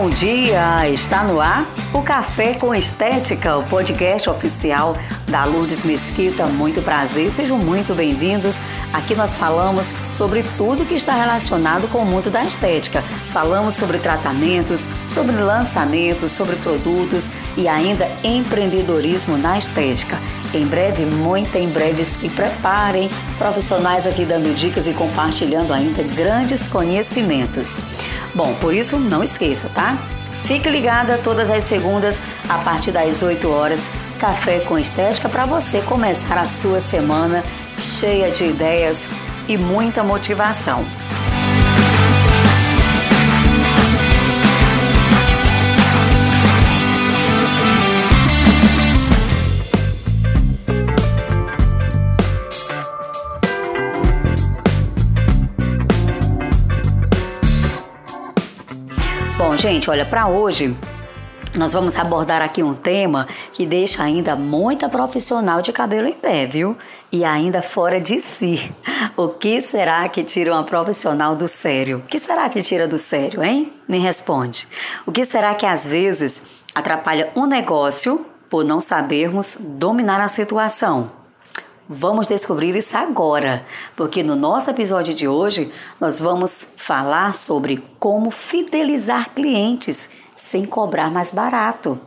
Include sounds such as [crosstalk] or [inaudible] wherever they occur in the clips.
bom dia! Está no ar o Café com Estética, o podcast oficial da Lourdes Mesquita. Muito prazer, sejam muito bem-vindos. Aqui nós falamos sobre tudo que está relacionado com o mundo da estética. Falamos sobre tratamentos, sobre lançamentos, sobre produtos e ainda empreendedorismo na estética. Em breve, muito em breve, se preparem, profissionais aqui dando dicas e compartilhando ainda grandes conhecimentos. Bom, por isso não esqueça, tá? Fique ligada todas as segundas a partir das 8 horas, Café com Estética, para você começar a sua semana cheia de ideias e muita motivação. Gente, olha, para hoje nós vamos abordar aqui um tema que deixa ainda muita profissional de cabelo em pé, viu? E ainda fora de si. O que será que tira uma profissional do sério? O que será que tira do sério, hein? Me responde. O que será que às vezes atrapalha um negócio por não sabermos dominar a situação? Vamos descobrir isso agora, porque no nosso episódio de hoje nós vamos falar sobre como fidelizar clientes sem cobrar mais barato.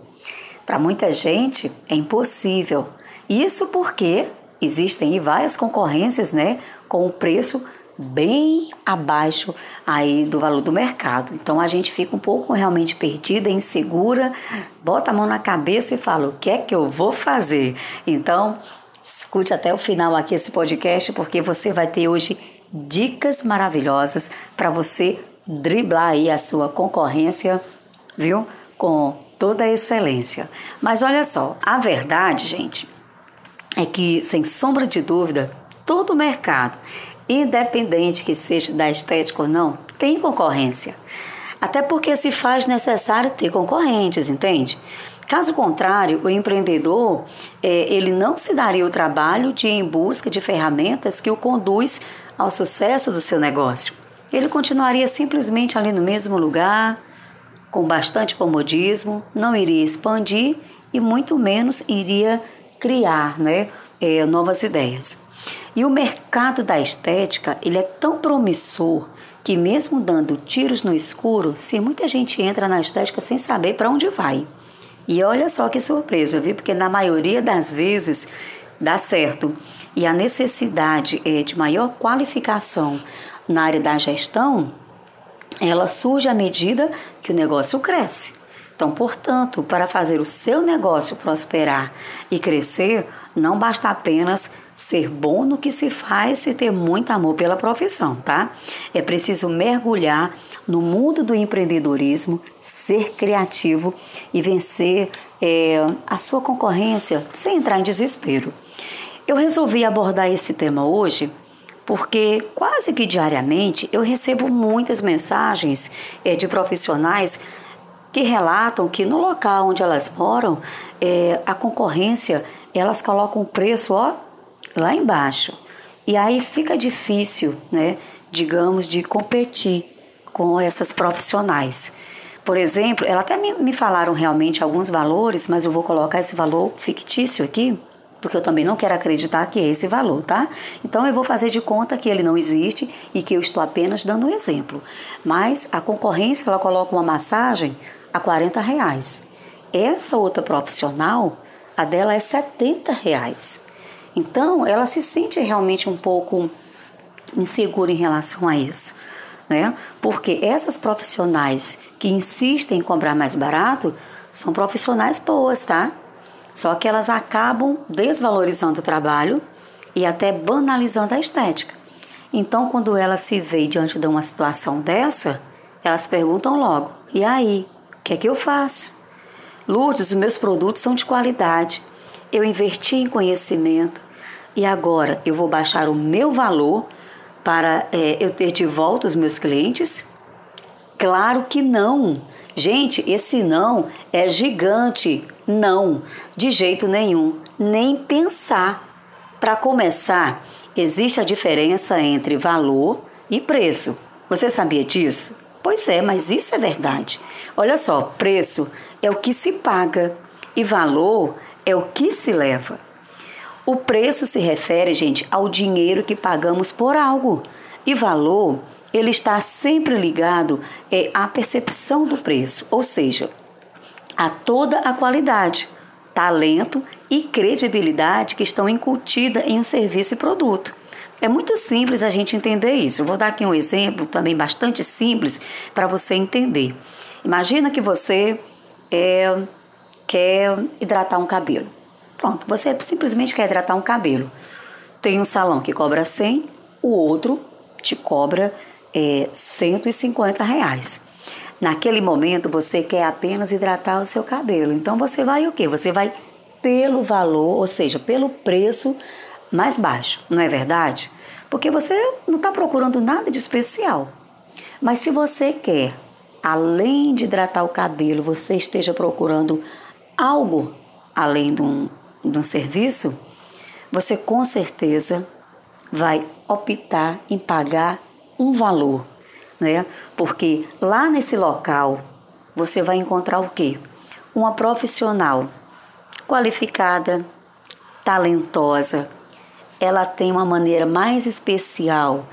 Para muita gente é impossível. Isso porque existem várias concorrências, né, com o preço bem abaixo aí do valor do mercado. Então a gente fica um pouco realmente perdida, insegura, bota a mão na cabeça e fala: "O que é que eu vou fazer?". Então, Escute até o final aqui esse podcast, porque você vai ter hoje dicas maravilhosas para você driblar aí a sua concorrência, viu? Com toda a excelência. Mas olha só, a verdade, gente, é que, sem sombra de dúvida, todo mercado, independente que seja da estética ou não, tem concorrência. Até porque se faz necessário ter concorrentes, entende? Caso contrário, o empreendedor é, ele não se daria o trabalho de ir em busca de ferramentas que o conduz ao sucesso do seu negócio. Ele continuaria simplesmente ali no mesmo lugar, com bastante comodismo, não iria expandir e muito menos iria criar né, é, novas ideias. E o mercado da estética ele é tão promissor que mesmo dando tiros no escuro, se muita gente entra na estética sem saber para onde vai. E olha só que surpresa, viu? Porque na maioria das vezes dá certo. E a necessidade é, de maior qualificação na área da gestão, ela surge à medida que o negócio cresce. Então, portanto, para fazer o seu negócio prosperar e crescer, não basta apenas ser bom no que se faz e ter muito amor pela profissão, tá? É preciso mergulhar no mundo do empreendedorismo, ser criativo e vencer é, a sua concorrência sem entrar em desespero. Eu resolvi abordar esse tema hoje porque quase que diariamente eu recebo muitas mensagens é, de profissionais que relatam que no local onde elas moram, é, a concorrência, elas colocam o preço, ó, lá embaixo. E aí fica difícil, né, digamos, de competir com essas profissionais. Por exemplo, ela até me, me falaram realmente alguns valores, mas eu vou colocar esse valor fictício aqui, porque eu também não quero acreditar que é esse valor, tá? Então eu vou fazer de conta que ele não existe e que eu estou apenas dando um exemplo. Mas a concorrência ela coloca uma massagem a 40 reais. Essa outra profissional, a dela é 70 reais. Então, ela se sente realmente um pouco insegura em relação a isso, né? Porque essas profissionais que insistem em comprar mais barato são profissionais boas, tá? Só que elas acabam desvalorizando o trabalho e até banalizando a estética. Então, quando ela se vê diante de uma situação dessa, elas perguntam logo: e aí, o que é que eu faço? Lourdes, os meus produtos são de qualidade eu investi em conhecimento e agora eu vou baixar o meu valor para é, eu ter de volta os meus clientes? Claro que não. Gente, esse não é gigante. Não, de jeito nenhum. Nem pensar. Para começar, existe a diferença entre valor e preço. Você sabia disso? Pois é, mas isso é verdade. Olha só, preço é o que se paga e valor é o que se leva. O preço se refere, gente, ao dinheiro que pagamos por algo. E valor, ele está sempre ligado é, à percepção do preço, ou seja, a toda a qualidade, talento e credibilidade que estão incutidas em um serviço e produto. É muito simples a gente entender isso. Eu vou dar aqui um exemplo também bastante simples para você entender. Imagina que você é, quer hidratar um cabelo. Pronto, você simplesmente quer hidratar um cabelo. Tem um salão que cobra 100, o outro te cobra é, 150 reais. Naquele momento você quer apenas hidratar o seu cabelo. Então você vai o quê? Você vai pelo valor, ou seja, pelo preço mais baixo, não é verdade? Porque você não está procurando nada de especial. Mas se você quer, além de hidratar o cabelo, você esteja procurando algo além de um, de um serviço, você com certeza vai optar em pagar um valor, né? Porque lá nesse local você vai encontrar o quê? Uma profissional qualificada, talentosa, ela tem uma maneira mais especial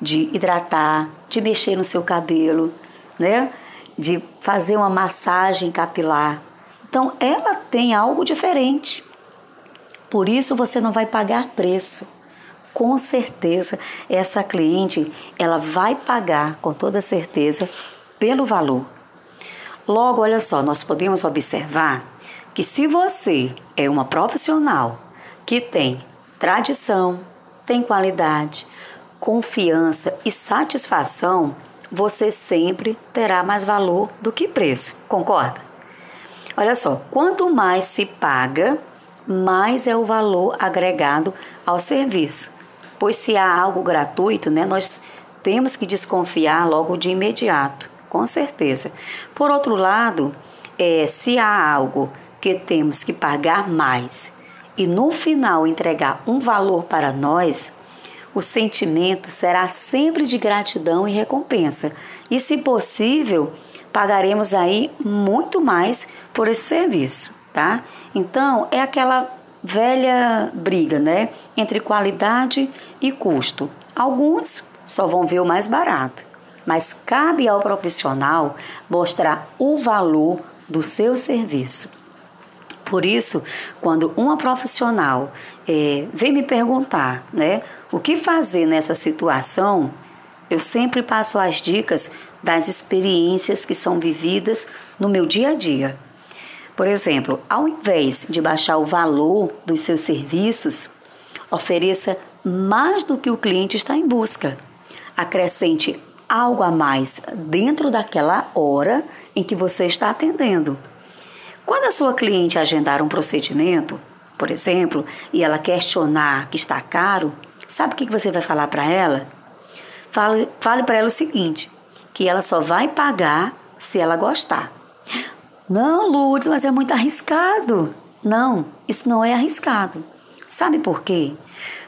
de hidratar, de mexer no seu cabelo, né? De fazer uma massagem capilar. Então, ela tem algo diferente. Por isso você não vai pagar preço. Com certeza, essa cliente, ela vai pagar com toda certeza pelo valor. Logo, olha só, nós podemos observar que se você é uma profissional que tem tradição, tem qualidade, confiança e satisfação, você sempre terá mais valor do que preço. Concorda? Olha só, quanto mais se paga, mais é o valor agregado ao serviço. Pois se há algo gratuito, né, nós temos que desconfiar logo de imediato, com certeza. Por outro lado, é, se há algo que temos que pagar mais e no final entregar um valor para nós, o sentimento será sempre de gratidão e recompensa. E se possível, pagaremos aí muito mais por esse serviço, tá? Então, é aquela velha briga, né, entre qualidade e custo. Alguns só vão ver o mais barato, mas cabe ao profissional mostrar o valor do seu serviço. Por isso, quando uma profissional é, vem me perguntar né, o que fazer nessa situação, eu sempre passo as dicas das experiências que são vividas no meu dia a dia. Por exemplo, ao invés de baixar o valor dos seus serviços, ofereça mais do que o cliente está em busca. Acrescente algo a mais dentro daquela hora em que você está atendendo. Quando a sua cliente agendar um procedimento, por exemplo, e ela questionar que está caro, sabe o que você vai falar para ela? Fale, fale para ela o seguinte: que ela só vai pagar se ela gostar. Não, Lourdes, mas é muito arriscado. Não, isso não é arriscado. Sabe por quê?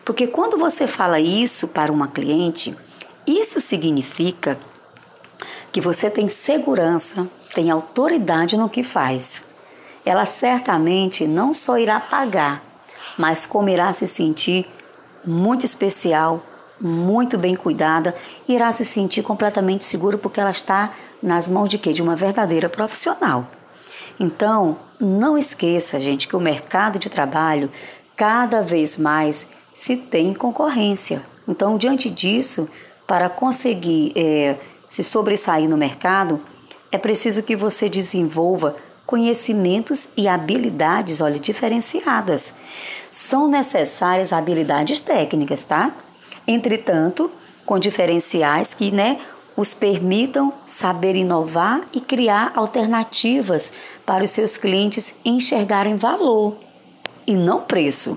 Porque quando você fala isso para uma cliente, isso significa que você tem segurança, tem autoridade no que faz ela certamente não só irá pagar, mas como irá se sentir muito especial, muito bem cuidada, irá se sentir completamente segura porque ela está nas mãos de quê? De uma verdadeira profissional. Então, não esqueça, gente, que o mercado de trabalho cada vez mais se tem concorrência. Então, diante disso, para conseguir é, se sobressair no mercado, é preciso que você desenvolva conhecimentos e habilidades, olha, diferenciadas. São necessárias habilidades técnicas, tá? Entretanto, com diferenciais que, né, os permitam saber inovar e criar alternativas para os seus clientes enxergarem valor e não preço.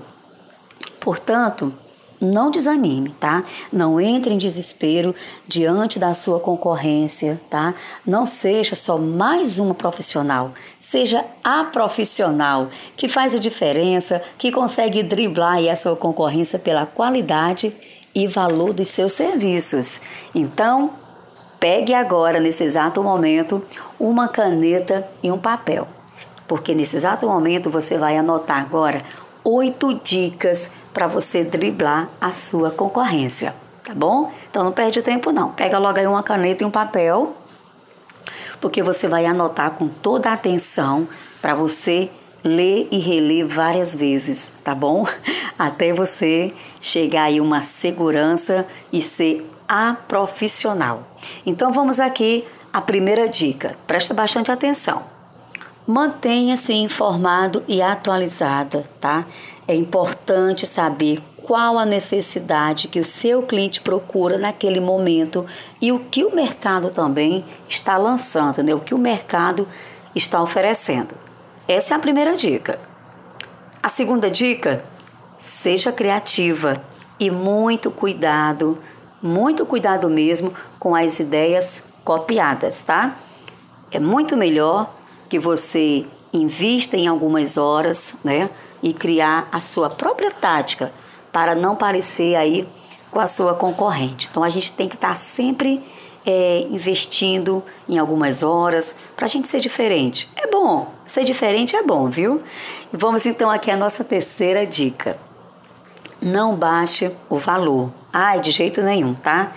Portanto, não desanime, tá? Não entre em desespero diante da sua concorrência, tá? Não seja só mais uma profissional, seja a profissional que faz a diferença, que consegue driblar a sua concorrência pela qualidade e valor dos seus serviços. Então, pegue agora, nesse exato momento, uma caneta e um papel. Porque nesse exato momento você vai anotar agora oito dicas para você driblar a sua concorrência, tá bom? Então não perde tempo não. Pega logo aí uma caneta e um papel, porque você vai anotar com toda a atenção para você ler e reler várias vezes, tá bom? [laughs] Até você chegar aí uma segurança e ser a profissional. Então vamos aqui a primeira dica. Presta bastante atenção. Mantenha-se informado e atualizada, tá? É importante saber qual a necessidade que o seu cliente procura naquele momento e o que o mercado também está lançando, né? O que o mercado está oferecendo. Essa é a primeira dica. A segunda dica: seja criativa e muito cuidado, muito cuidado mesmo com as ideias copiadas, tá? É muito melhor que você invista em algumas horas, né, e criar a sua própria tática para não parecer aí com a sua concorrente. Então a gente tem que estar sempre é, investindo em algumas horas para a gente ser diferente. É bom, ser diferente é bom, viu? Vamos então aqui a nossa terceira dica. Não baixe o valor. Ai, de jeito nenhum, tá?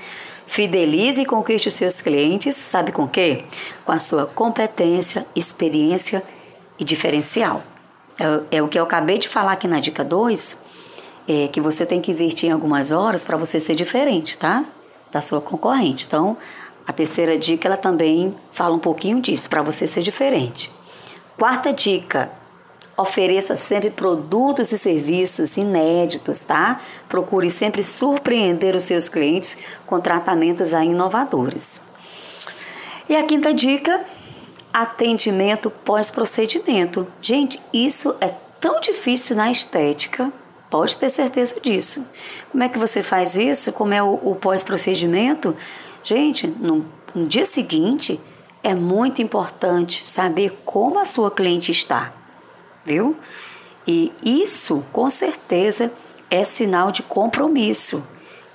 Fidelize e conquiste os seus clientes, sabe com quê? Com a sua competência, experiência e diferencial. É, é o que eu acabei de falar aqui na dica 2, é que você tem que investir em algumas horas para você ser diferente, tá? Da sua concorrente. Então, a terceira dica ela também fala um pouquinho disso, para você ser diferente. Quarta dica: Ofereça sempre produtos e serviços inéditos, tá? Procure sempre surpreender os seus clientes com tratamentos inovadores. E a quinta dica, atendimento pós-procedimento. Gente, isso é tão difícil na estética, pode ter certeza disso. Como é que você faz isso? Como é o, o pós-procedimento? Gente, no, no dia seguinte é muito importante saber como a sua cliente está viu? E isso, com certeza, é sinal de compromisso.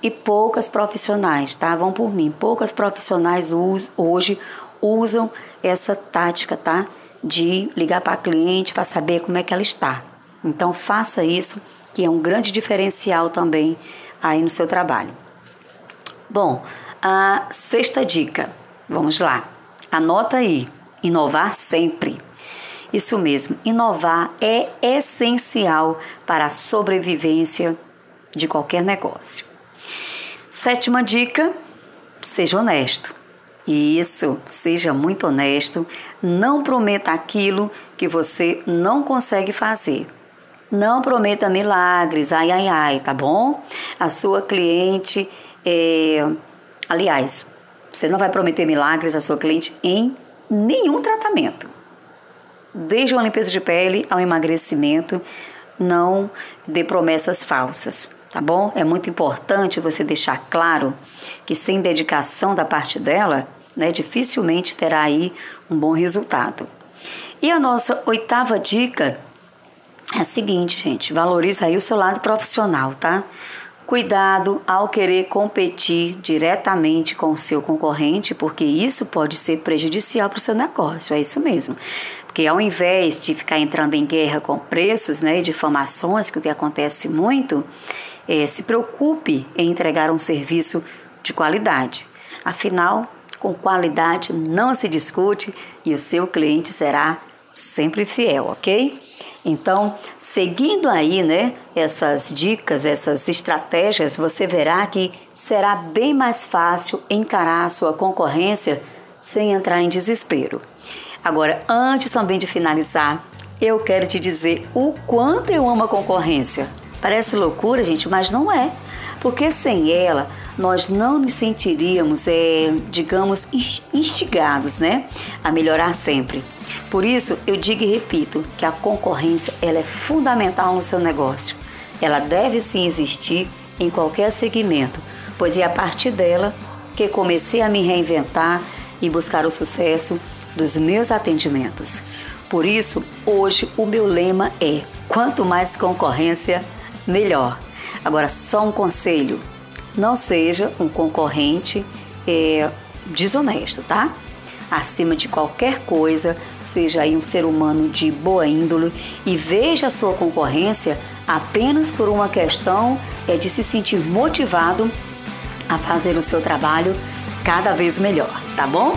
E poucas profissionais, tá? Vão por mim. Poucas profissionais hoje usam essa tática, tá? De ligar para a cliente para saber como é que ela está. Então faça isso, que é um grande diferencial também aí no seu trabalho. Bom, a sexta dica. Vamos lá. Anota aí. Inovar sempre. Isso mesmo, inovar é essencial para a sobrevivência de qualquer negócio. Sétima dica: seja honesto. Isso, seja muito honesto. Não prometa aquilo que você não consegue fazer. Não prometa milagres, ai, ai, ai, tá bom? A sua cliente, é... aliás, você não vai prometer milagres à sua cliente em nenhum tratamento desde uma limpeza de pele ao emagrecimento, não dê promessas falsas, tá bom? É muito importante você deixar claro que sem dedicação da parte dela, né, dificilmente terá aí um bom resultado. E a nossa oitava dica é a seguinte, gente, valorize aí o seu lado profissional, tá? Cuidado ao querer competir diretamente com o seu concorrente, porque isso pode ser prejudicial para o seu negócio, é isso mesmo. Porque ao invés de ficar entrando em guerra com preços né, e difamações, que é o que acontece muito, é, se preocupe em entregar um serviço de qualidade. Afinal, com qualidade não se discute e o seu cliente será sempre fiel, ok? Então, seguindo aí, né, essas dicas, essas estratégias, você verá que será bem mais fácil encarar a sua concorrência sem entrar em desespero. Agora, antes também de finalizar, eu quero te dizer o quanto eu amo a concorrência. Parece loucura, gente, mas não é. Porque sem ela, nós não nos sentiríamos, é, digamos, instigados né, a melhorar sempre. Por isso, eu digo e repito que a concorrência ela é fundamental no seu negócio. Ela deve sim existir em qualquer segmento, pois é a partir dela que comecei a me reinventar e buscar o sucesso dos meus atendimentos. Por isso, hoje o meu lema é: quanto mais concorrência, melhor. Agora, só um conselho: não seja um concorrente é, desonesto, tá? Acima de qualquer coisa, seja aí um ser humano de boa índole e veja a sua concorrência apenas por uma questão é de se sentir motivado a fazer o seu trabalho cada vez melhor, tá bom?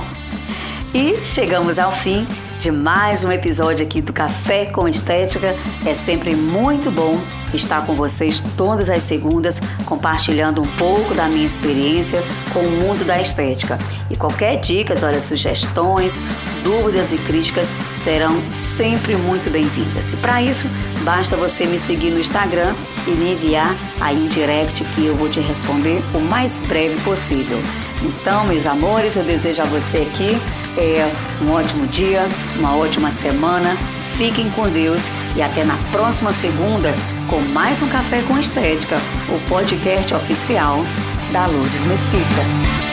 E chegamos ao fim de mais um episódio aqui do Café com Estética. É sempre muito bom estar com vocês todas as segundas, compartilhando um pouco da minha experiência com o mundo da estética. E qualquer dicas, olha, sugestões, dúvidas e críticas serão sempre muito bem-vindas. E para isso, basta você me seguir no Instagram e me enviar aí um direct que eu vou te responder o mais breve possível. Então, meus amores, eu desejo a você aqui é, um ótimo dia, uma ótima semana. Fiquem com Deus e até na próxima segunda com mais um Café com Estética, o podcast oficial da Lourdes Mesquita.